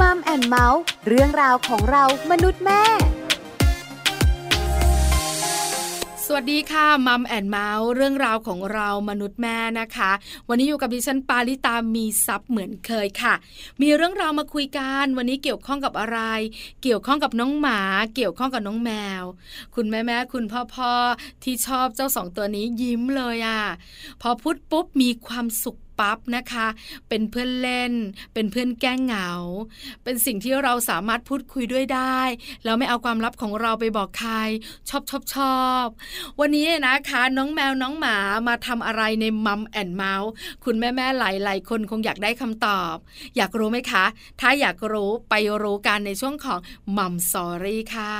Mom and Mouth เรื่องราวของเรามนุษย์แม่สวัสดีค่ะ Mom and Mouth เรื่องราวของเรามนุษย์แม่นะคะ วันนี้อยู่กับดิฉันปาลิตามีซับเหมือนเคยค่ะ มีเรื่องราวมาคุยกันวันนี้เกี่ยวข้องกับอะไร เกี่ยวข้องกับน้องหมา เกี่ยวข้องกับน้องแมว คุณแม่แม่คุณพ่อพ่อที่ชอบเจ้าสองตัวนี้ยิ้มเลยอะ่ะพอพูดปุ๊บมีความสุข ปั๊บนะคะ เป็นเพื่อนเล่น เป็นเพื่อนแก้เหงา เป็นสิ่งที่เราสามารถพูดคุยด้วยได้แล้วไม่เอาความลับของเราไปบอกใคร ชอบชอบชอบ วันนี้นะคะน้องแมวน้องหมามาทำอะไรใน Mom and Mouth คุณแม่แม่หลายๆคนคงอยากได้คำตอบ อยากรู้ไหมคะ ถ้าอยากรู้ไปรู้กันในช่วงของ Mom Story ค่ะ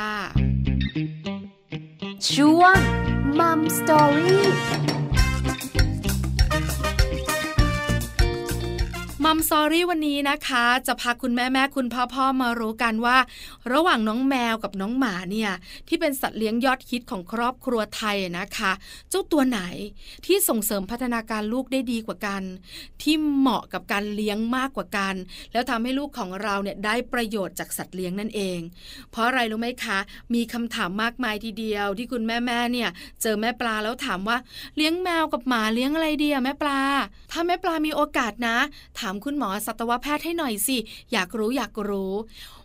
ช่วง Mom Story มัมซอรี่วันนี้นะคะ จะพาคุณแม่แม่คุณพ่อพ่อมารู้กันว่า ระหว่างน้องแมวกับน้องหมาเนี่ยที่เป็นสัตว์เลี้ยงยอดฮิตของครอบครัวไทยนะคะ เจ้าตัวไหนที่ส่งเสริมพัฒนาการลูกได้ดีกว่ากัน ที่เหมาะกับการเลี้ยงมากกว่ากัน แล้วทำให้ลูกของเราเนี่ยได้ประโยชน์จากสัตว์เลี้ยงนั่นเอง เพราะอะไรรู้ไหมคะ มีคำถามมากมายทีเดียว ที่คุณแม่แม่เนี่ยเจอแม่ปลาแล้วถามว่าเลี้ยงแมวกับหมาเลี้ยงอะไรดีอะแม่ปลา ถ้าแม่ปลามีโอกาสนะ ถามคุณหมอสัตวแพทย์ให้หน่อยสิ อยากรู้อยากรู้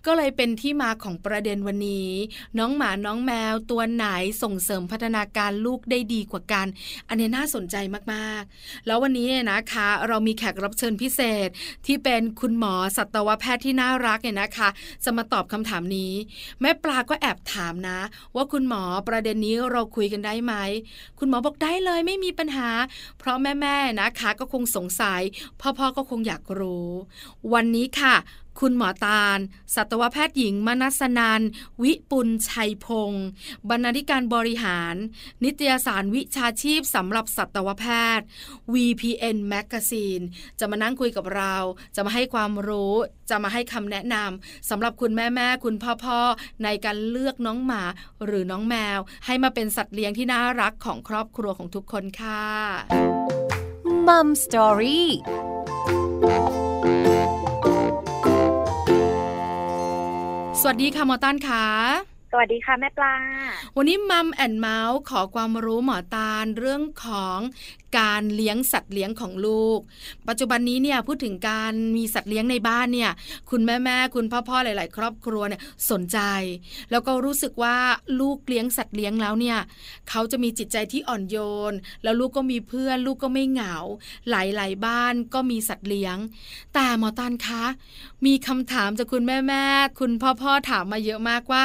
ก็เลยเป็นที่มาของประเด็นวันนี้ น้องหมาน้องแมวตัวไหนส่งเสริมพัฒนาการลูกได้ดีกว่ากัน อันนี้น่าสนใจมากๆ แล้ววันนี้นะคะ เรามีแขกรับเชิญพิเศษ ที่เป็นคุณหมอสัตวแพทย์ที่น่ารักเนี่ยนะคะ จะมาตอบคำถามนี้ แม่ปลาก็แอบถามนะ ว่าคุณหมอประเด็นนี้เราคุยกันได้ไหมคุณหมอบอกได้เลยไม่มีปัญหา เพราะแม่ๆนะคะก็คงสงสัย พ่อๆก็คงอยากรู้ วันนี้ค่ะ คุณหมอตาล สัตวแพทย์หญิง มนัสนันวิปุลชัยพงศ์บรรณาธิการบริหาร นิตยสารวิชาชีพสำหรับสัตวแพทย์ VPN Magazine จะมานั่งคุยกับเรา จะมาให้ความรู้ จะมาให้คำแนะนำสำหรับคุณแม่แม่คุณพ่อพ่อในการเลือกน้องหมาหรือน้องแมว ให้มาเป็นสัตว์เลี้ยงที่น่ารักของครอบครัวของทุกคนค่ะมัมสตอรี่ สวัสดีค่ะหมอตันค่ะ สวัสดีค่ะแม่ปลา วันนี้มัมแอนเมาส์ขอความรู้หมอตาลเรื่องของ การเลี้ยงสัตว์เลี้ยงของลูก ปัจจุบันนี้เนี่ยพูดถึงการมีสัตว์เลี้ยงในบ้านเนี่ยคุณแม่แม่คุณพ่อพ่อหลาย ๆ ครอบครัวเนี่ยสนใจ แล้วก็รู้สึกว่าลูกเลี้ยงสัตว์เลี้ยงแล้วเนี่ยเขาจะมีจิตใจที่อ่อนโยน แล้วลูกก็มีเพื่อน ลูกก็ไม่เหงา หลาย ๆ บ้านก็มีสัตว์เลี้ยง แต่หมอตันคะมีคำถามจากคุณแม่แม่คุณพ่อพ่อถามมาเยอะมากว่า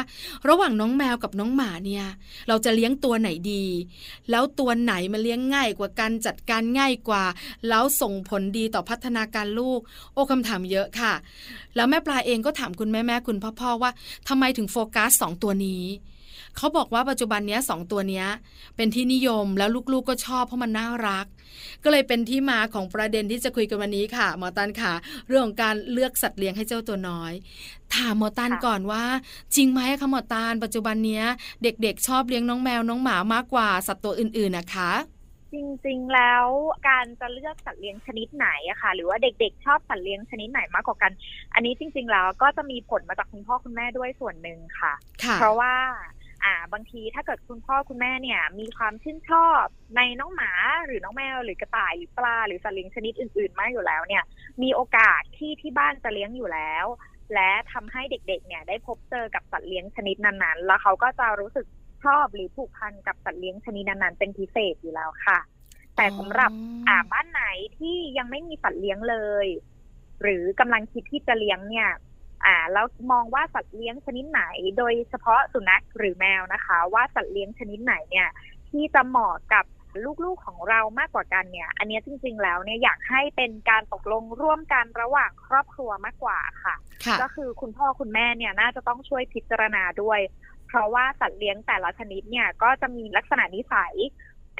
ระหว่างน้องแมวกับน้องหมาเนี่ยเราจะเลี้ยงตัวไหนดี แล้วตัวไหนมาเลี้ยงง่ายกว่ากันจัดการง่ายกว่า แล้วส่งผลดีต่อพัฒนาการลูก โอ้คำถามเยอะค่ะ แล้วแม่ปลาเองก็ถามคุณแม่แม่คุณพ่อพ่อว่าทำไมถึงโฟกัสสองตัวนี้เขาบอกว่าปัจจุบันนี้สองตัวนี้เป็นที่นิยมแล้วลูกๆก็ชอบเพราะมันน่ารัก ก็เลยเป็นที่มาของประเด็นที่จะคุยกันวันนี้ค่ะหมอตันค่ะ เรื่องของการเลือกสัตว์เลี้ยงให้เจ้าตัวน้อย ถามหมอตันก่อนว่า จริงไหมคะหมอตันปัจจุบันนี้เด็กๆ ชอบเลี้ยงน้องแมวน้องหมามากกว่าสัตว์ตัวอื่นๆนะคะ จริง ๆ แล้วการจะเลือกสัตว์เลี้ยงชนิดไหนอะค่ะ หรือว่าเด็กๆ ชอบสัตว์เลี้ยงชนิดไหนมากกว่ากัน อันนี้จริง ๆ แล้วก็จะมีผลมาจากคุณพ่อคุณแม่ด้วยส่วนหนึ่งค่ะ เพราะว่าอ่าบางทีถ้าเกิดคุณพ่อคุณแม่เนี่ย มีความชื่นชอบในน้องหมาหรือน้องแมวหรือกระต่ายหรือปลาหรือสัตว์เลี้ยงชนิดอื่นๆ มากอยู่แล้วเนี่ย มีโอกาสที่ที่บ้านจะเลี้ยงอยู่แล้ว และทำให้เด็กๆ เนี่ยได้พบเจอกับสัตว์เลี้ยงชนิดนั้นๆ แล้วเขาก็จะรู้สึก ชอบหรือผูกพันกับสัตว์เลี้ยงชนิดนั้นๆเป็นพิเศษอยู่แล้วค่ะ แต่สำหรับอ่าบ้านไหนที่ยังไม่มีสัตว์เลี้ยงเลย หรือกำลังคิดที่จะเลี้ยงเนี่ย อ่าแล้วมองว่าสัตว์เลี้ยงชนิดไหน โดยเฉพาะสุนัขหรือแมวนะคะ ว่าสัตว์เลี้ยงชนิดไหนเนี่ย ที่จะเหมาะกับลูกๆของเรามากกว่ากันเนี่ย อันนี้จริง ๆ แล้วเนี่ยอยากให้เป็นการตกลงร่วมกันระหว่างครอบครัวมากกว่าค่ะ ก็คือคุณพ่อคุณแม่เนี่ยน่าจะต้องช่วยพิจารณาด้วย เพราะว่าสัตว์เลี้ยงแต่ละชนิดเนี่ยก็จะมีลักษณะนิสัย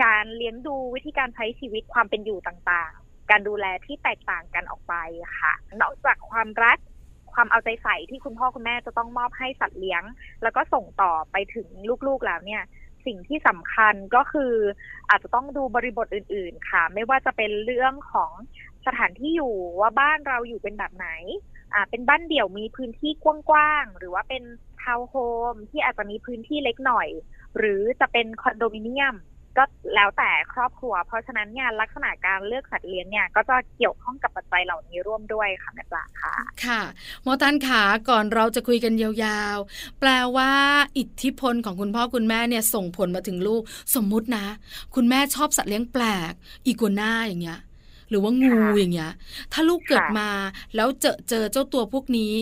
การเลี้ยงดูวิธีการใช้ชีวิตความเป็นอยู่ต่างๆ การดูแลที่แตกต่างกันออกไปค่ะ นอกจากความรักความเอาใจใส่ที่คุณพ่อคุณแม่จะต้องมอบให้สัตว์เลี้ยง แล้วก็ส่งต่อไปถึงลูกๆแล้วเนี่ย สิ่งที่สำคัญก็คืออาจจะต้องดูบริบทอื่น ๆ ค่ะ ไม่ว่าจะเป็นเรื่องของสถานที่อยู่ว่าบ้านเราอยู่เป็นแบบไหน อ่าเป็นบ้านเดี่ยวมีพื้นที่กว้างๆหรือว่าเป็นทาวน์โฮมที่อาจจะมีพื้นที่เล็กหน่อย หรือจะเป็นคอนโดมิเนียมก็แล้วแต่ครอบครัว เพราะฉะนั้นเนี่ยลักษณะการเลือกสัตว์เลี้ยงเนี่ยก็จะเกี่ยวข้องกับปัจจัยเหล่านี้ร่วมด้วยค่ะแม่ปลาค่ะ ค่ะหมอตันขาก่อนเราจะคุยกันยาวๆ แปลว่าอิทธิพลของคุณพ่อคุณแม่เนี่ยส่งผลมาถึงลูก สมมุตินะ คุณแม่ชอบสัตว์เลี้ยงแปลกอีกัวน่าอย่างเงี้ย หรือว่างูอย่างเงี้ย ถ้าลูกเกิดมาแล้วเจอเจอเจ้าตัวพวกนี้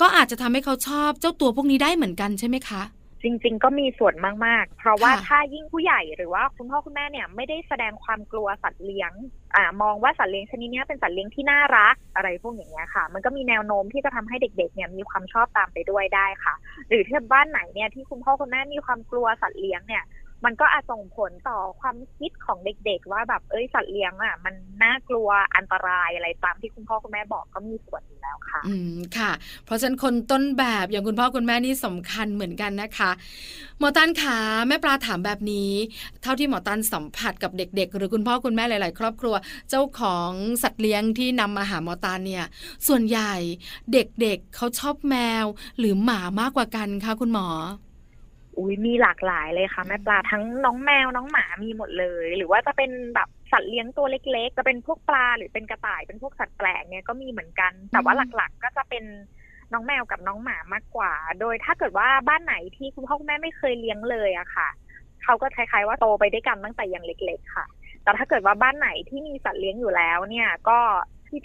ก็อาจจะทำให้เขาชอบเจ้าตัวพวกนี้ได้เหมือนกันใช่ไหมคะจริง ๆ ก็มีส่วนมาก ๆ เพราะว่าถ้ายิ่งผู้ใหญ่หรือว่าคุณพ่อคุณแม่เนี่ยไม่ได้แสดงความกลัวสัตว์เลี้ยงอ่ามองว่าสัตว์เลี้ยงชนิดนี้เป็นสัตว์เลี้ยงที่น่ารักอะไรพวกอย่างเงี้ยค่ะ มันก็มีแนวโน้มที่จะทำให้เด็กๆเนี่ยมีความชอบตามไปด้วยได้ค่ะ หรือที่บ้านไหนเนี่ยที่คุณพ่อคุณแม่มีความกลัวสัตว์เลี้ยงเนี่ย มันก็อาจส่งผลต่อความคิดของเด็ก ๆ ว่าแบบเอ้ยสัตว์เลี้ยงอะ มันน่ากลัวอันตรายอะไรตามที่คุณพ่อคุณแม่บอกก็มีส่วนอยู่แล้วค่ะ อืมค่ะ เพราะฉะนั้นคนต้นแบบอย่างคุณพ่อคุณแม่นี่สำคัญเหมือนกันนะคะ หมอตันขาแม่ปลาถามแบบนี้ เท่าที่หมอตันสัมผัสกับเด็ก ๆ หรือคุณพ่อคุณแม่หลาย ๆ ครอบครัว เจ้าของสัตว์เลี้ยงที่นำมาหาหมอตันเนี่ย ส่วนใหญ่เด็กๆเเขาชอบแมวหรือหมามากกว่ากันคะคุณหมอ อุ้ยมีหลากหลายเลยค่ะ แม่ปลาทั้งน้องแมวน้องหมามีหมดเลย หรือว่าจะเป็นแบบสัตว์เลี้ยงตัวเล็ก ๆ จะเป็นพวกปลาหรือเป็นกระต่ายเป็นพวกสัตว์แปลกเนี่ยก็มีเหมือนกัน แต่ว่าหลักๆ ก็จะเป็นน้องแมวกับน้องหมามากกว่า โดยถ้าเกิดว่าบ้านไหนที่คุณพ่อคุณแม่ไม่เคยเลี้ยงเลยอะค่ะเขาก็คล้ายๆว่าโตไปด้วยกันตั้งแต่ยังเล็ก ๆ ค่ะ แต่ถ้าเกิดว่าบ้านไหนที่มีสัตว์เลี้ยงอยู่แล้วเนี่ยก็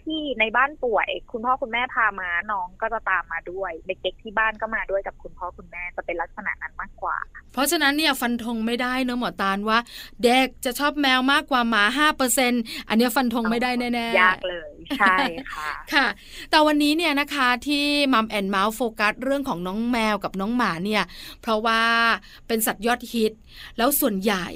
พี่ๆในบ้านป่วย คุณพ่อคุณแม่พามาน้องก็จะตามมาด้วย เด็กๆที่บ้านก็มาด้วยกับคุณพ่อคุณแม่จะเป็นลักษณะนั้นมากกว่า เพราะฉะนั้นเนี่ยฟันธงไม่ได้เนอะหมอตาลว่า เด็กจะชอบแมวมากกว่าหมาห้าเปอร์เซ็นอันนี้ฟันธงไม่ได้แน่ๆยากเลยใช่ค่ะค่ะ แต่วันนี้เนี่ยนะคะที่มัมแอนเมาส์โฟกัสเรื่องของน้องแมวกับน้องหมาเนี่ย เพราะว่าเป็นสัตว์ยอดฮิต แล้วส่วนใหญ่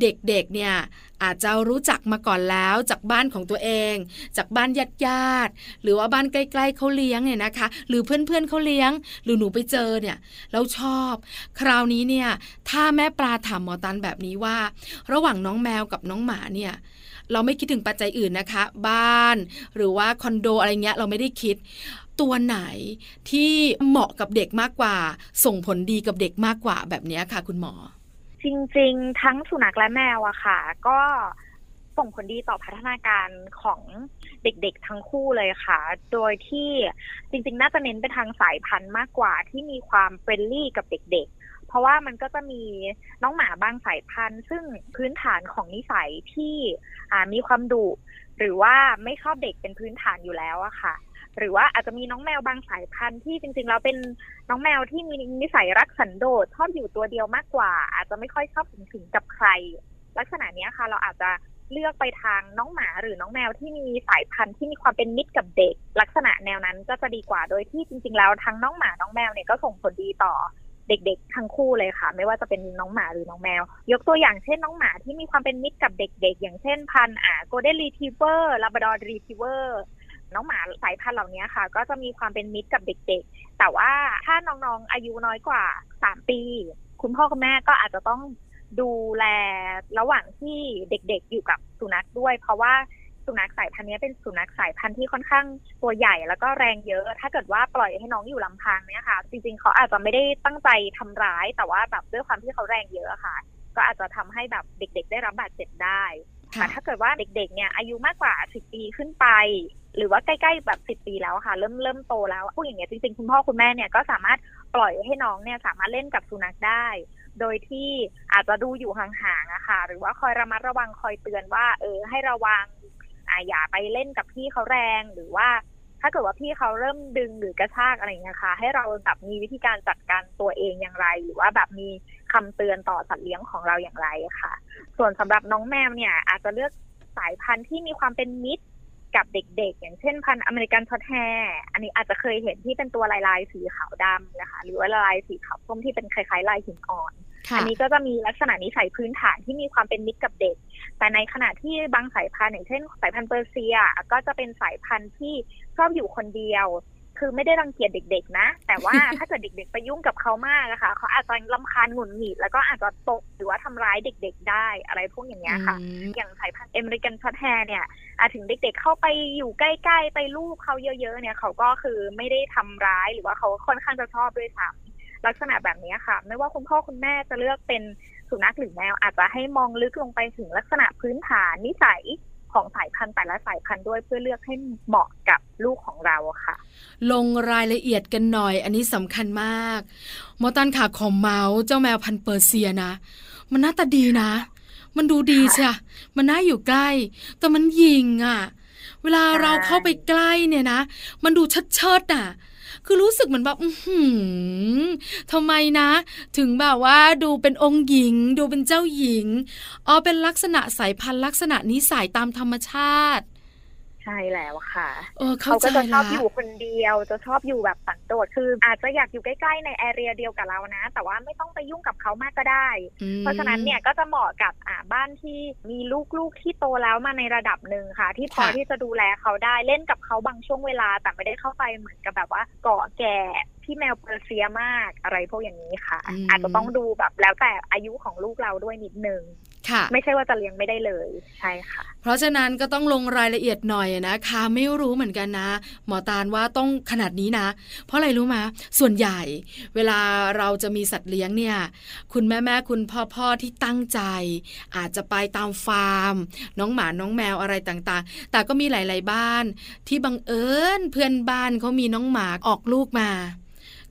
เด็กๆเนี่ยอาจจะรู้จักมาก่อนแล้วจากบ้านของตัวเอง จากบ้านญาติญาติหรือว่าบ้านใกล้ๆเขาเลี้ยงเนี่ยนะคะ หรือเพื่อนๆเขาเลี้ยง หรือหนูไปเจอเนี่ยแล้วชอบ คราวนี้เนี่ยถ้าแม่ปลาถามหมอตันแบบนี้ว่า ระหว่างน้องแมวกับน้องหมาเนี่ยเราไม่คิดถึงปัจจัยอื่นนะคะ บ้าน หรือว่าคอนโดอะไรเงี้ยเราไม่ได้คิดตัวไหนที่เหมาะกับเด็กมากกว่า ส่งผลดีกับเด็กมากกว่าแบบนี้ค่ะ คุณหมอ จริง ๆ ทั้งสุนัขและแมวอะค่ะ ก็ส่งผลดีต่อพัฒนาการของเด็กๆทั้งคู่เลยค่ะ โดยที่จริง ๆ น่าจะเน้นไปทางสายพันธุ์มากกว่าที่มีความเฟรนลี่กับเด็ก ๆ เพราะว่ามันก็จะมีน้องหมาบางสายพันธุ์ ซึ่งพื้นฐานของนิสัยที่มีความดุหรือว่าไม่ชอบเด็กเป็นพื้นฐานอยู่แล้วอะค่ะ หรือว่าอาจจะมีน้องแมวบางสายพันธุ์ที่จริงๆแล้วเป็นน้องแมวที่มีนิสัยรักสันโดษชอบอยู่ตัวเดียวมากกว่า อาจจะไม่ค่อยชอบถึงถึงกับใคร ลักษณะนี้ค่ะ เราอาจจะเลือกไปทางน้องหมาหรือน้องแมวที่มีสายพันธุ์ที่มีความเป็นมิตรกับเด็ก ลักษณะแนวนั้นก็จะดีกว่าโดยที่จริง ๆ แล้วทั้งน้องหมาน้องแมวเนี่ยก็ส่งผลดีต่อเด็ก ๆ ทั้งคู่เลยค่ะ ไม่ว่าจะเป็นน้องหมาหรือน้องแมว ยกตัวอย่างเช่นน้องหมาที่มีความเป็นมิตรกับเด็ก ๆ อย่างเช่นพันธุ์อ่าโกลเด้นรีทรีฟเวอร์ลาบราดอร์รีทรีฟเวอร์ น้องหมาสายพันธุ์เหล่านี้ค่ะ ก็จะมีความเป็นมิตรกับเด็ก ๆ แต่ว่าถ้าน้องๆอายุน้อยกว่าสามปี คุณพ่อคุณแม่ก็อาจจะต้องดูแลระหว่างที่เด็กๆอยู่กับสุนัขด้วย เพราะว่าสุนัขสายพันธุ์นี้เป็นสุนัขสายพันธุ์ที่ค่อนข้างตัวใหญ่แล้วก็แรงเยอะ ถ้าเกิดว่าปล่อยให้น้องอยู่ลำพังเนี่ยค่ะ จริงๆเขาอาจจะไม่ได้ตั้งใจทำร้าย แต่ว่าแบบด้วยความที่เขาแรงเยอะค่ะ ก็อาจจะทำให้แบบเด็ก ๆ ได้รับบาดเจ็บได้ แต่ถ้าเกิดว่าเด็กๆ เนี่ยอายุมากกว่าสิบปีขึ้นไป หรือว่าใกล้ๆ แบบสิบปีแล้วค่ะ เริ่มเริ่มโตแล้วพวกอย่างเงี้ยจริงๆ คุณพ่อคุณแม่เนี่ยก็สามารถปล่อยให้น้องเนี่ยสามารถเล่นกับสุนัขได้ โดยที่อาจจะดูอยู่ห่างๆอะค่ะ หรือว่าคอยระมัดระวังคอยเตือนว่า เออให้ระวังอ่าอย่าไปเล่นกับพี่เขาแรงหรือว่า ถ้าเกิดว่าพี่เขาเริ่มดึงหรือกระชากอะไรอย่างเงี้ยค่ะ ให้เราแบบมีวิธีการจัดการตัวเองอย่างไร หรือว่าแบบมี คำเตือนต่อสัตว์เลี้ยงของเราอย่างไรค่ะ ส่วนสำหรับน้องแมวเนี่ย อาจจะเลือกสายพันธุ์ที่มีความเป็นมิตรกับเด็กๆ อย่างเช่นพันธุ์อเมริกันชอร์ตแฮร์อันนี้อาจจะเคยเห็นที่เป็นตัวลายลายสีขาวดำนะคะ หรือว่าลายสีขาวส้มที่เป็นคล้ายๆลายหินอ่อน อันนี้ก็จะมีลักษณะนิสัยพื้นฐานที่มีความเป็นมิตรกับเด็ก แต่ในขณะที่บางสายพันธุ์อย่างเช่น สายพันธุ์เปอร์เซีย ก็จะเป็นสายพันธุ์ที่ชอบอยู่คนเดียว คือไม่ได้รังเกียจเด็ก ๆ นะ แต่ว่าถ้าเกิดเด็ก ๆ ไปยุ่งกับเขามากอะค่ะ เขาอาจจะรำคาญหงุดหงิดแล้วก็อาจจะตบหรือว่าทำร้ายเด็ก ๆ ได้อะไรพวกอย่างเงี้ยค่ะ อย่างสายพันธุ์อเมริกันชอร์ตแฮร์เนี่ยอาถึงเด็ก ๆ เข้าไปอยู่ใกล้ ๆ ไปลูบเขาเยอะ ๆ เนี่ยเขาก็คือไม่ได้ทำร้ายหรือว่าเขาค่อนข้างจะชอบด้วยซ้ำลักษณะแบบนี้ค่ะ ไม่ว่าคุณพ่อคุณแม่จะเลือกเป็นสุนัขหรือแมวอาจจะให้มองลึกลงไปถึงลักษณะพื้นฐานนิสัย ของสายพันธุ์แต่ละสายพันธุ์ด้วยเพื่อเลือกให้เหมาะกับลูกของเราค่ะ ลงรายละเอียดกันหน่อย อันนี้สำคัญมากมอตันขาของเมาส์เจ้าแมวพันเปอร์เซียนะ มันหน้าตาดีนะ มันดูดีใช่มันน่าอยู่ใกล้ แต่มันยิงอะ่ะ เวลาเราเข้าไปใกล้เนี่ยนะ มันดูเชัดเชิดอะ คือรู้สึกเหมือนแบบอืทำไมนะ ถึงแบบว่าดูเป็นองค์หญิง ดูเป็นเจ้าหญิงอ๋อเป็นลักษณะสายพันธุ์ลักษณะนิสัยตามธรรมชาติ ใช่แล้วค่ะเออเขาก็จะชอบอยู่คนเดียวจะชอบอยู่แบบสันโดษคือ อาจจะอยากอยู่ใกล้ๆในแอเรียเดียวกับเรานะ แต่ว่าไม่ต้องไปยุ่งกับเขามากก็ได้ เพราะฉะนั้นเนี่ยก็จะเหมาะกับอ่าบ้านที่มีลูกๆที่โตแล้วมาในระดับหนึ่งค่ะ ที่พอที่จะดูแลเขาได้เล่นกับเขาบางช่วงเวลา แต่ไม่ได้เข้าไปเหมือนกับแบบว่าเกาะแก่ที่แมวเปอร์เซียมากอะไรพวกอย่างนี้ค่ะ อาจจะต้องดูแบบแล้วแต่อายุของลูกเราด้วยนิดนึง ไม่ใช่ว่าจะเลี้ยงไม่ได้เลยใช่ค่ะ เพราะฉะนั้นก็ต้องลงรายละเอียดหน่อยนะคะ ไม่รู้เหมือนกันนะ หมอตาลว่าต้องขนาดนี้นะ เพราะอะไรรู้มาส่วนใหญ่ เวลาเราจะมีสัตว์เลี้ยงเนี่ย คุณแม่แม่คุณพ่อพ่อที่ตั้งใจ อาจจะไปตามฟาร์ม น้องหมาน้องแมวอะไรต่างๆ แต่ก็มีหลาย ๆบ้าน ที่บังเอิญเพื่อนบ้านเขามีน้องหมาออกลูกมา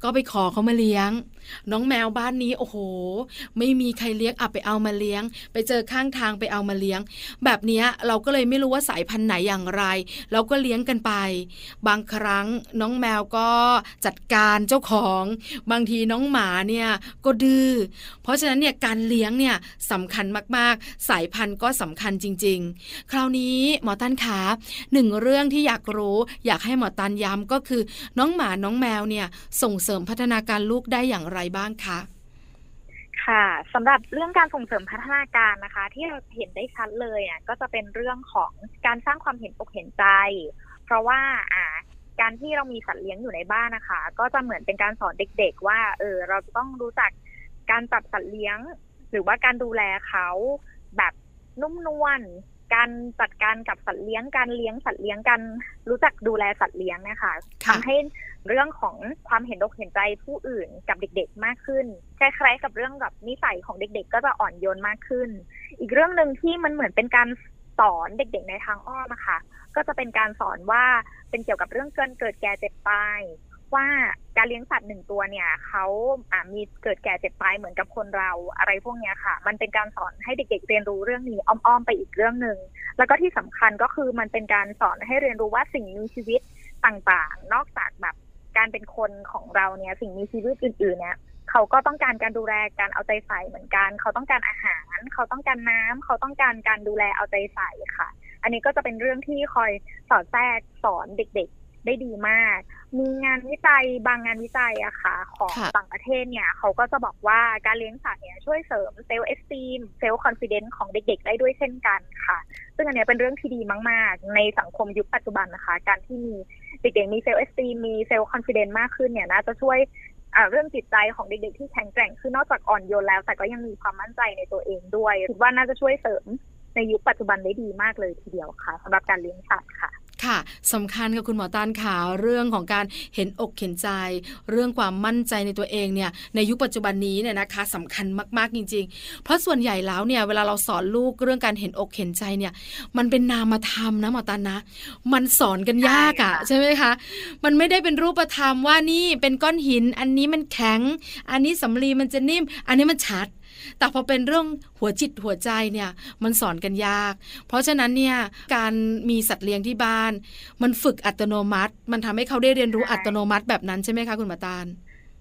ก็ไปขอเขามาเลี้ยง น้องแมวบ้านนี้โอ้โห ไม่มีใครเลี้ยงอับไปเอามาเลี้ยง ไปเจอข้างทางไปเอามาเลี้ยง แบบนี้เราก็เลยไม่รู้ว่าสายพันธุ์ไหนอย่างไร เราก็เลี้ยงกันไป บางครั้งน้องแมวก็จัดการเจ้าของ บางทีน้องหมาเนี่ยก็ดื้อเพราะฉะนั้นเนี่ยการเลี้ยงเนี่ยสำคัญมากๆ สายพันธุ์ก็สำคัญจริง ๆ คราวนี้หมอตันขาหนึ่งเรื่องที่อยากรู้อยากให้หมอตันย้ำก็คือ น้องหมาน้องแมวเนี่ยส่งเสริมพัฒนาการลูกได้อย่างไรบ้างคะค่ะสำหรับเรื่องการส่งเสริมพัฒนาการนะคะ ที่เราเห็นได้ชัดเลยอะก็จะเป็นเรื่องของการสร้างความเห็นอกเห็นใจ เพราะว่าอ่าการที่เรามีสัตว์เลี้ยงอยู่ในบ้านนะคะ ก็จะเหมือนเป็นการสอนเด็ก ๆ ว่าเออเราจะต้องรู้จักการจับสัตว์เลี้ยง หรือว่าการดูแลเขาแบบนุ่มนวล การจัดการกับสัตว์เลี้ยงการเลี้ยงสัตว์เลี้ยงกันรู้จักดูแลสัตว์เลี้ยงนะคะทำให้เรื่องของความเห็นอกเห็นใจผู้อื่นกับเด็กๆมากขึ้นคล้ายๆกับเรื่องกับนิสัยของเด็ก ๆ ก็จะอ่อนโยนมากขึ้น อีกเรื่องหนึ่งที่มันเหมือนเป็นการสอนเด็กๆในทางอ้อมนะคะก็จะเป็นการสอนว่าเป็นเกี่ยวกับเรื่องเกินเกิดแก่เจ็บตาย ว่าการเลี้ยงสัตว์หนึ่งตัวเนี่ยเขาอ่ามีเกิดแก่เจ็บตายเหมือนกับคนเราอะไรพวกนี้ค่ะ มันเป็นการสอนให้เด็กๆเรียนรู้เรื่องนี้อ้อมๆไปอีกเรื่องหนึ่งแล้วก็ที่สำคัญก็คือมันเป็นการสอนให้เรียนรู้ว่าสิ่งมีชีวิตต่างๆ นอกจากแบบการเป็นคนของเราเนี่ยสิ่งมีชีวิตอื่นๆเนี่ยเขาก็ต้องการการดูแลการเอาใจใส่เหมือนกัน เขาต้องการอาหาร เขาต้องการน้ำเขาต้องการการดูแลเอาใจใส่ค่ะ อันนี้ก็จะเป็นเรื่องที่คอยสอนแทรกสอนเด็กๆ ได้ดีมาก มีงานวิจัยบางงานวิจัยอะค่ะ ของต่างประเทศเนี่ยเขาก็จะบอกว่าการเลี้ยงสัตว์เนี่ยช่วยเสริม self-esteem self-confidence ของเด็กๆ ได้ด้วยเช่นกันค่ะ ซึ่งอันนี้เป็นเรื่องที่ดีมาก ๆ ในสังคมยุคปัจจุบันนะคะ การที่มีเด็กๆมี self-esteem มี self-confidence มากขึ้นเนี่ยน่าจะช่วยเรื่องจิตใจของเด็กๆที่แข็งแกร่งคือนอกจากอ่อนโยนแล้ว แต่ก็ยังมีความมั่นใจในตัวเองด้วยคิดว่าน่าจะช่วยเสริมในยุคปัจจุบันได้ดีมากเลยทีเดียวค่ะสำหรับการเลี้ยงสัตว์ค่ะ ค่ะสำคัญกับคุณหมอตานขาเรื่องของการเห็นอกเห็นใจ เรื่องความมั่นใจในตัวเองเนี่ยในยุคปัจจุบันนี้เนี่ยนะคะสำคัญมากๆจริง ๆ เพราะส่วนใหญ่แล้วเนี่ยเวลาเราสอนลูกเรื่องการเห็นอกเห็นใจเนี่ยมันเป็นนามธรรมนะหมอตานนะ มันสอนกันยากอะ่ะใช่ไหมคะมันไม่ได้เป็นรูปธรรมว่านี่เป็นก้อนหิน อันนี้มันแข็ง อันนี้สำลีมันจะนิ่ม อันนี้มันชัด แต่พอเป็นเรื่องหัวจิตหัวใจเนี่ยมันสอนกันยาก เพราะฉะนั้นเนี่ยการมีสัตว์เลี้ยงที่บ้าน มันฝึกอัตโนมัติ มันทำให้เขาได้เรียนรู้อัตโนมัติแบบนั้นใช่ไหมคะคุณมาตาล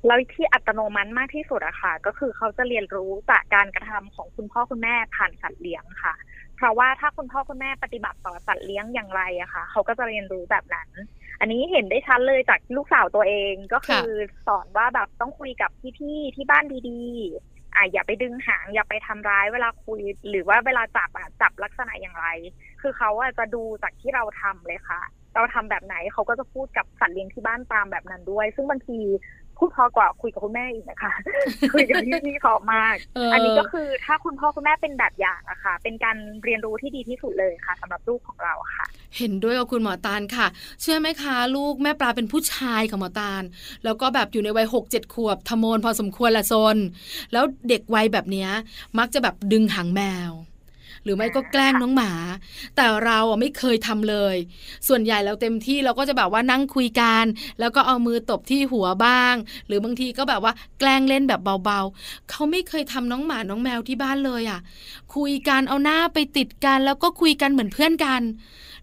แล้วที่อัตโนมัติมากที่สุดอะค่ะ ก็คือเขาจะเรียนรู้จากการกระทำของคุณพ่อคุณแม่ผ่านสัตว์เลี้ยงค่ะ เพราะว่าถ้าคุณพ่อคุณแม่ปฏิบัติต่อสัตว์เลี้ยงอย่างไรอะค่ะ เขาก็จะเรียนรู้แบบนั้น อันนี้เห็นได้ชัดเลยจากลูกสาวตัวเองก็คือสอนว่าแบบต้องคุยกับพี่ๆที่บ้านดี อะอย่าไปดึงหางอย่าไปทำร้ายเวลาคุย หรือว่าเวลาจับอะจับลักษณะอย่างไรคคือเขาอาจจะดูจากที่เราทำเลยค่ะ เราทำแบบไหนเขาก็จะพูดกับสัตว์เลี้ยงที่บ้านตามแบบนั้นด้วย ซึ่งบางทีพูดพอกว่าคุยกับคุณแม่อีกนะคะ คุยกับพี่พี่พอมาก อันนี้ก็คือถ้าคุณพ่อคุณแม่เป็นแบบอย่างอะค่ะ เป็นการเรียนรู้ที่ดีที่สุดเลยค่ะสำหรับลูกของเราค่ะ เห็นด้วยกับคุณหมอตาลค่ะ เชื่อไหมคะลูกแม่ปลาเป็นผู้ชายของหมอตาล แล้วก็แบบอยู่ในวัยหกเจ็ดขวบทมนพอสมควรละโซนแล้วเด็กวัยแบบนี้มักจะแบบดึงหางแมว หรือไม่ก็แกล้งน้องหมา แต่เราไม่เคยทำเลย ส่วนใหญ่เราเต็มที่เราก็จะแบบว่านั่งคุยกัน แล้วก็เอามือตบที่หัวบ้าง หรือบางทีก็แบบว่าแกล้งเล่นแบบเบาๆ เขาไม่เคยทำน้องหมาน้องแมวที่บ้านเลยอะ คุยกันเอาหน้าไปติดกันแล้วก็คุยกันเหมือนเพื่อนกัน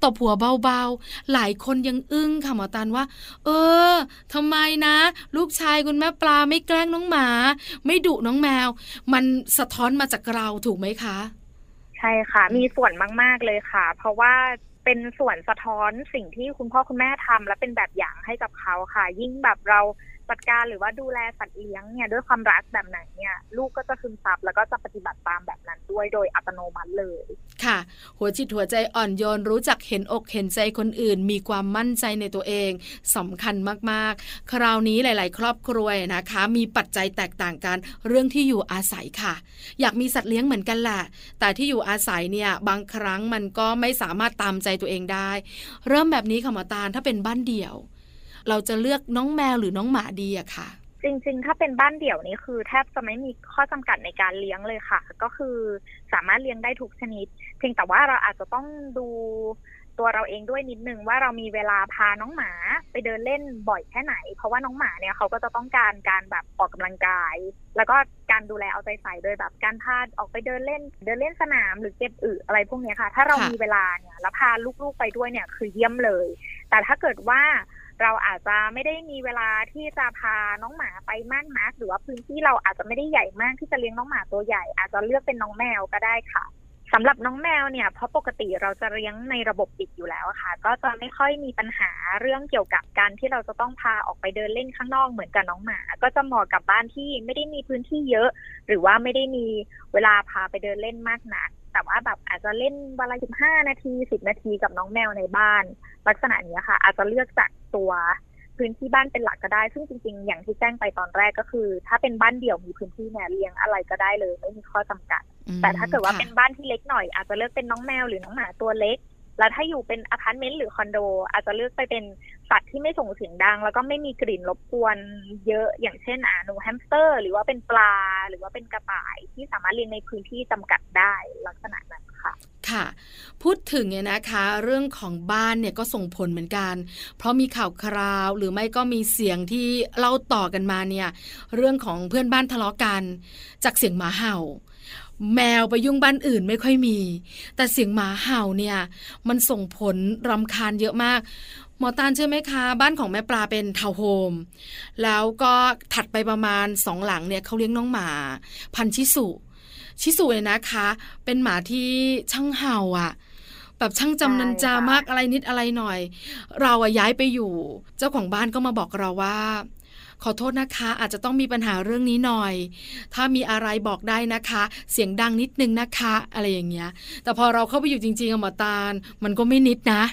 ตบหัวเบาๆ หลายคนยังอึ้งค่ะหมอตันว่า เออทำไมนะ ลูกชายคุณแม่ปลาไม่แกล้งน้องหมา ไม่ดุน้องแมว มันสะท้อนมาจากเราถูกไหมคะ ใช่ค่ะ มีส่วนมาก ๆ เลยค่ะ เพราะว่าเป็นส่วนสะท้อนสิ่งที่คุณพ่อคุณแม่ทำและเป็นแบบอย่างให้กับเขาค่ะ ยิ่งแบบเรา จัดการหรือว่าดูแลสัตว์เลี้ยงเนี่ยด้วยความรักแบบไหนเนี่ยลูกก็จะซึมซับแล้วก็จะปฏิบัติตามแบบนั้นด้วยโดยอัตโนมัติเลย ค่ะ หัวจิตหัวใจอ่อนโยนรู้จักเห็นอกเห็นใจคนอื่น มีความมั่นใจในตัวเองสำคัญมากๆ คราวนี้หลาย ๆ ครอบครัวนะคะ มีปัจจัยแตกต่างกันเรื่องที่อยู่อาศัยค่ะ อยากมีสัตว์เลี้ยงเหมือนกันแหละแต่ที่อยู่อาศัยเนี่ยบางครั้งมันก็ไม่สามารถตามใจตัวเองได้ เริ่มแบบนี้ค่ะหมอตาลถ้าเป็นบ้านเดี่ยว เราจะเลือกน้องแมวหรือน้องหมาดีอะค่ะ จริงๆ ถ้าเป็นบ้านเดี่ยวนี่คือ แทบจะไม่มีข้อจำกัดในการเลี้ยงเลยค่ะ ก็คือสามารถเลี้ยงได้ทุกชนิด เพียงแต่ว่าเราอาจจะต้องดูตัวเราเองด้วยนิดนึงว่าเรามีเวลาพาน้องหมาไปเดินเล่นบ่อยแค่ไหน เพราะว่าน้องหมาเนี่ยเขาก็จะต้องการการแบบออกกำลังกาย แล้วก็การดูแลเอาใจใส่โดยแบบการพาออกไปเดินเล่น เดินเล่นสนามหรือเก็บอึอะไรพวกนี้ค่ะ ถ้าเรามีเวลาเนี่ยแล้วพาลูกๆไปด้วยเนี่ยคือเยี่ยมเลย แต่ถ้าเกิดว่า เราอาจจะไม่ได้มีเวลาที่จะพาน้องหมาไปมากนัก หรือว่าพื้นที่เราอาจจะไม่ได้ใหญ่มากที่จะเลี้ยงน้องหมาตัวใหญ่ อาจจะเลือกเป็นน้องแมวก็ได้ค่ะสำหรับน้องแมวเนี่ยเพราะปกติเราจะเลี้ยงในระบบปิดอยู่แล้วค่ะ ก็จะไม่ค่อยมีปัญหาเรื่องเกี่ยวกับการที่เราจะต้องพาออกไปเดินเล่นข้างนอกเหมือนกับน้องหมา ก็จะเหมาะกับบ้านที่ไม่ได้มีพื้นที่เยอะ หรือว่าไม่ได้มีเวลาพาไปเดินเล่นมากนักแต่ว่าแบบอาจจะเล่นวันละสิบห้านาทีสิบนาทีกับน้องแมวในบ้าน ลักษณะนี้ค่ะ อาจจะเลือกจาก ตัวพื้นที่บ้านเป็นหลักก็ได้ ซึ่งจริง ๆ อย่างที่แจ้งไปตอนแรกก็คือ ถ้าเป็นบ้านเดี่ยวมีพื้นที่เนี่ยเลี้ยงอะไรก็ได้เลย ไม่มีข้อจำกัด แต่ถ้าเกิดว่าเป็นบ้านที่เล็กหน่อยอาจจะเลือกเป็นน้องแมวหรือน้องหมาตัวเล็ก แล้วถ้าอยู่เป็นอพาร์ตเมนต์หรือคอนโด อาจจะเลือกไปเป็นสัตว์ที่ไม่ส่งเสียงดัง แล้วก็ไม่มีกลิ่นรบกวนเยอะอย่างเช่นอ่าหนูแฮมสเตอร์ หรือว่าเป็นปลาหรือว่าเป็นกระต่ายที่สามารถเลี้ยงในพื้นที่จำกัดได้ลักษณะนั้นค่ะ ค่ะ พูดถึงเนี่ยนะคะ เรื่องของบ้านเนี่ยก็ส่งผลเหมือนกัน เพราะมีข่าวคราวหรือไม่ก็มีเสียงที่เล่าต่อกันมาเนี่ย เรื่องของเพื่อนบ้านทะเลาะกัน จากเสียงหมาเห่า แมวไปยุ่งบ้านอื่นไม่ค่อยมี แต่เสียงหมาเห่าเนี่ย มันส่งผลรำคาญเยอะมากหมอตาลเชื่อไหมคะ บ้านของแม่ปลาเป็นทาวน์โฮมแล้วก็ถัดไปประมาณสองหลังเนี่ยเขาเลี้ยงน้องหมา พันชิสุ ชิสุเนี่ยนะคะ เป็นหมาที่ช่างเห่าอะแบบช่างจำนันจามากอะไรนิดอะไรหน่อย เราอะย้ายไปอยู่ เจ้าของบ้านก็มาบอกเราว่า ขอโทษนะคะ อาจจะต้องมีปัญหาเรื่องนี้หน่อย ถ้ามีอะไรบอกได้นะคะ เสียงดังนิดนึงนะคะ อะไรอย่างเงี้ย แต่พอเราเข้าไปอยู่จริงๆอะหมอตาล มันก็ไม่นิดนะ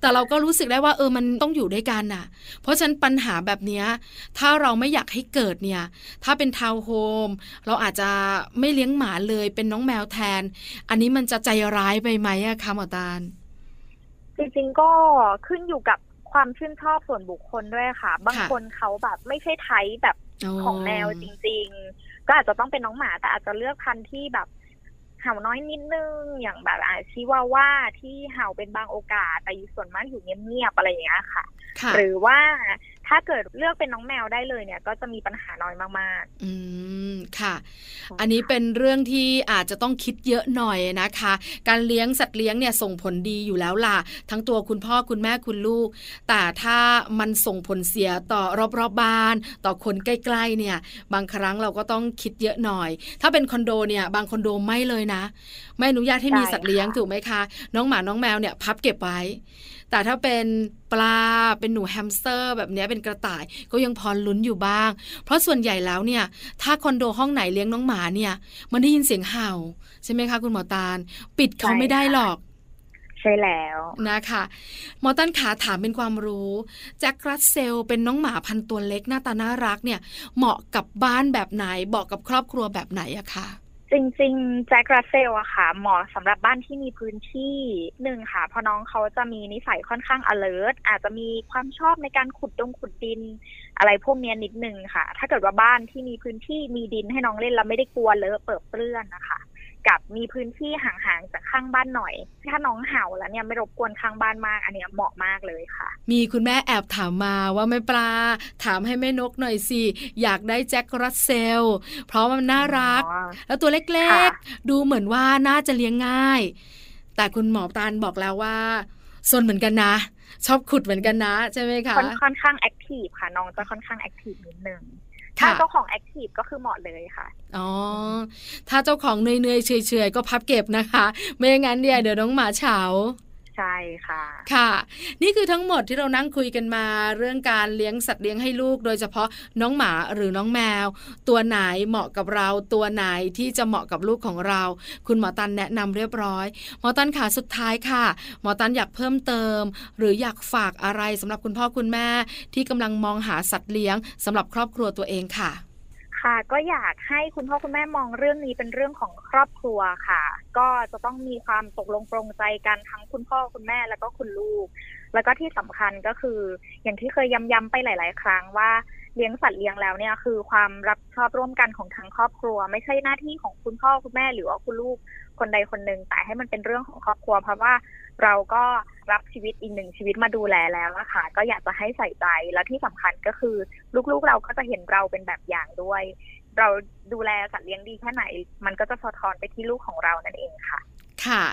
แต่เราก็รู้สึกได้ว่าเออมันต้องอยู่ด้วยกันน่ะ เพราะฉะนั้นปัญหาแบบนี้ถ้าเราไม่อยากให้เกิดเนี่ย ถ้าเป็นทาวน์โฮมเราอาจจะไม่เลี้ยงหมาเลยเป็นน้องแมวแทน อันนี้มันจะใจร้ายไปไหมอะคะหมอตาลจริงๆก็ขึ้นอยู่กับ ความชื่นชอบส่วนบุคคลด้วยค่ะ บางคนเขาแบบไม่ใช่ไทยแบบของแมวจริง ๆ ก็อาจจะต้องเป็นน้องหมาแต่อาจจะเลือกพันธุ์ที่แบบเห่าน้อยนิดนึงอย่างแบบอาชิว่าว่าที่เห่าเป็นบางโอกาส แต่ส่วนมากอยู่เงียบๆอะไรอย่างเงี้ยค่ะ หรือว่า ถ้าเกิดเลือกเป็นน้องแมวได้เลยเนี่ย ก็จะมีปัญหาน้อยมากๆ อืมค่ะ อันนี้เป็นเรื่องที่อาจจะต้องคิดเยอะหน่อยนะคะ การเลี้ยงสัตว์เลี้ยงเนี่ยส่งผลดีอยู่แล้วล่ะ ทั้งตัวคุณพ่อคุณแม่คุณลูก แต่ถ้ามันส่งผลเสียต่อรอบๆบบ้าน ต่อคนใกล้ๆเนี่ย บางครั้งเราก็ต้องคิดเยอะหน่อย ถ้าเป็นคอนโดเนี่ย บางคอนโดไม่เลยนะ ไม่อนุญาตให้มีสัตว์เลี้ยงถูกไหมคะ น้องหมาน้องแมวเนี่ยพับเก็บไว้ แต่ถ้าเป็นปลาเป็นหนูแฮมสเตอร์ แบบนี้เป็นกระต่ายก็ยังพอลุ้นอยู่บ้าง เพราะส่วนใหญ่แล้วเนี่ย ถ้าคอนโดห้องไหนเลี้ยงน้องหมาเนี่ย มันได้ยินเสียงเห่า ใช่ไหมคะคุณหมอตาล ปิดเขาไม่ได้หรอกใใช่แล้วนะคะมอตันขาถามเป็นความรู้แจ็ครัสเซลเป็นน้องหมาพันตัวเล็กหน้าตาน่ารักเนี่ย เหมาะกับบ้านแบบไหนเหมาะกับครอบครัวแบบไหนอะคะ จริงๆแจ็คราเซลอะค่ะ เหมาะสำหรับบ้านที่มีพื้นที่หนึ่งค่ะพอน้องเขาจะมีนิสัยค่อนข้าง alert อาจจะมีความชอบในการขุดดงขุดดิน อะไรพวกนี้นิดนึงค่ะ ถ้าเกิดว่าบ้านที่มีพื้นที่มีดินให้น้องเล่นแล้วไม่ได้กลัวเลอะเปิดเปื้อนนะคะ กับมีพื้นที่ห่างๆจากข้างบ้านหน่อย ถ้าน้องเห่าแล้วเนี่ยไม่รบกวนข้างบ้านมากอันนี้เหมาะมากเลยค่ะ มีคุณแม่แอบถามมาว่าแม่ปลา ถามให้แม่นกหน่อยสิอยากได้แจ็ครัสเซล เพราะมันน่ารัก แล้วตัวเล็กๆ ดูเหมือนว่าน่าจะเลี้ยงง่าย แต่คุณหมอตาลบอกแล้วว่าซนเหมือนกันนะ ชอบขุดเหมือนกันนะใช่ไหมคะค่อนข้าง active ค่ะน้องจะค่อนข้าง active นิดนึง ถ้าเจ้าของ active ก็คือเหมาะเลยค่ะ อ๋อ ถ้าเจ้าของเนื่อยๆเฉยๆก็พับเก็บนะคะ ไม่อย่างนั้นเนี่ยเดี๋ยวน้องหมาเฉา ใช่ค่ะ ค่ะ นี่คือทั้งหมดที่เรานั่งคุยกันมาเรื่องการเลี้ยงสัตว์เลี้ยงให้ลูก โดยเฉพาะน้องหมาหรือน้องแมว ตัวไหนเหมาะกับเรา ตัวไหนที่จะเหมาะกับลูกของเรา คุณหมอตันแนะนำเรียบร้อย หมอตันขาสุดท้ายค่ะ หมอตันอยากเพิ่มเติม หรืออยากฝากอะไรสำหรับคุณพ่อคุณแม่ ที่กำลังมองหาสัตว์เลี้ยงสำหรับครอบครัวตัวเองค่ะ ค่ะ ก็อยากให้คุณพ่อคุณแม่มองเรื่องนี้เป็นเรื่องของครอบครัวค่ะ ก็จะต้องมีความตกลงปรงใจกันทั้งคุณพ่อคุณแม่แล้วก็คุณลูก แล้วก็ที่สำคัญก็คือ อย่างที่เคยย้ำๆไปหลาย ๆ ครั้งว่าเลี้ยงสัตว์เลี้ยงแล้วเนี่ยคือความรับชอบร่วมกันของทั้งครอบครัว ไม่ใช่หน้าที่ของคุณพ่อคุณแม่หรือว่าคุณลูกคนใดคนหนึ่งแต่ให้มันเป็นเรื่องของครอบครัว เพราะว่าเราก็ รับชีวิตอีกหนึ่งชีวิตมาดูแลแล้วนะคะก็อยากจะให้ใส่ใจและที่สำคัญก็คือ ลูกๆเราก็จะเห็นเราเป็นแบบอย่างด้วย เราดูแลสัตว์เลี้ยงดีแค่ไหน มันก็จะสะท้อนไปที่ลูกของเรานั่นเองค่ะค่ะ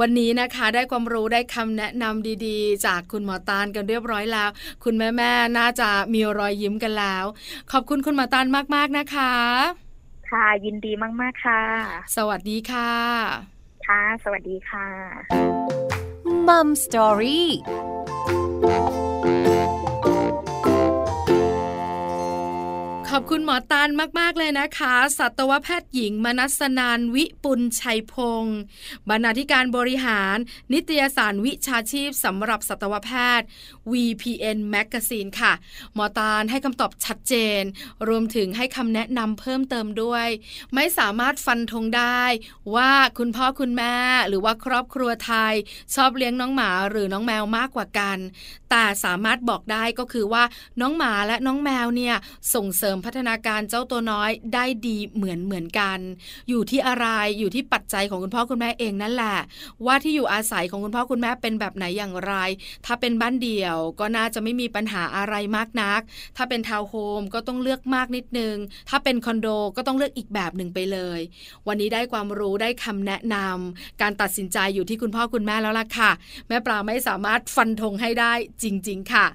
วันนี้นะคะได้ความรู้ได้คำแนะนำดีๆ จากคุณหมอตานกันเรียบร้อยแล้ว คุณแม่ๆน่าจะมีรอยยิ้มกันแล้ว ขอบคุณคุณหมอตานมากๆนะคะ ค่ะยินดีมากๆค่ะ สวัสดีค่ะ ค่ะ สวัสดีค่ะ มัม อรี่ขอบคุณหมอตานมาก ๆ เลยนะคะ สัตวแพทย์หญิงมนัสนานวิปุลชัยพงศ์บรรณาธิการบริหาร นิตยสารวิชาชีพสำหรับสัตวแพทย์ VPN Magazine ค่ะ หมอตานให้คำตอบชัดเจน รวมถึงให้คำแนะนำเพิ่มเติมด้วย ไม่สามารถฟันธงได้ว่าคุณพ่อคุณแม่หรือว่าครอบครัวไทย ชอบเลี้ยงน้องหมาหรือน้องแมวมากกว่ากัน แต่สามารถบอกได้ก็คือว่าน้องหมาและน้องแมวเนี่ยส่งเสริมพัฒนาการเจ้าตัวน้อยได้ดีเหมือนเหมือนกัน อยู่ที่อะไรอยู่ที่ปัจจัยของคุณพ่อคุณแม่เองนั่นแหละ ว่าที่อยู่อาศัยของคุณพ่อคุณแม่เป็นแบบไหนอย่างไร ถ้าเป็นบ้านเดี่ยวก็น่าจะไม่มีปัญหาอะไรมากนัก ถ้าเป็นทาวน์โฮมก็ต้องเลือกมากนิดนึง ถ้าเป็นคอนโดก็ต้องเลือกอีกแบบหนึ่งไปเลย วันนี้ได้ความรู้ได้คำแนะนำการตัดสินใจอยู่ที่คุณพ่อคุณแม่แล้วล่ะค่ะ แม่ปลาไม่สามารถฟันธงให้ได้จริง ๆ ค่ะ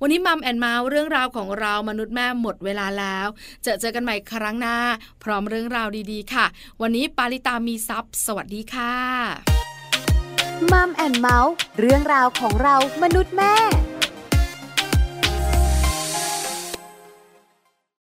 วันนี้มัมแอนเมาส์เรื่องราวของเรามนุษย์แม่หมดเวลาแล้วแล้ว เจอเจอกันใหม่ครั้งหน้า พร้อมเรื่องราวดีๆ ค่ะ วันนี้ปาริตามีซัพ์สวัสดีค่ะมัมแอนเมาส์เรื่องราวของเรามนุษย์แม่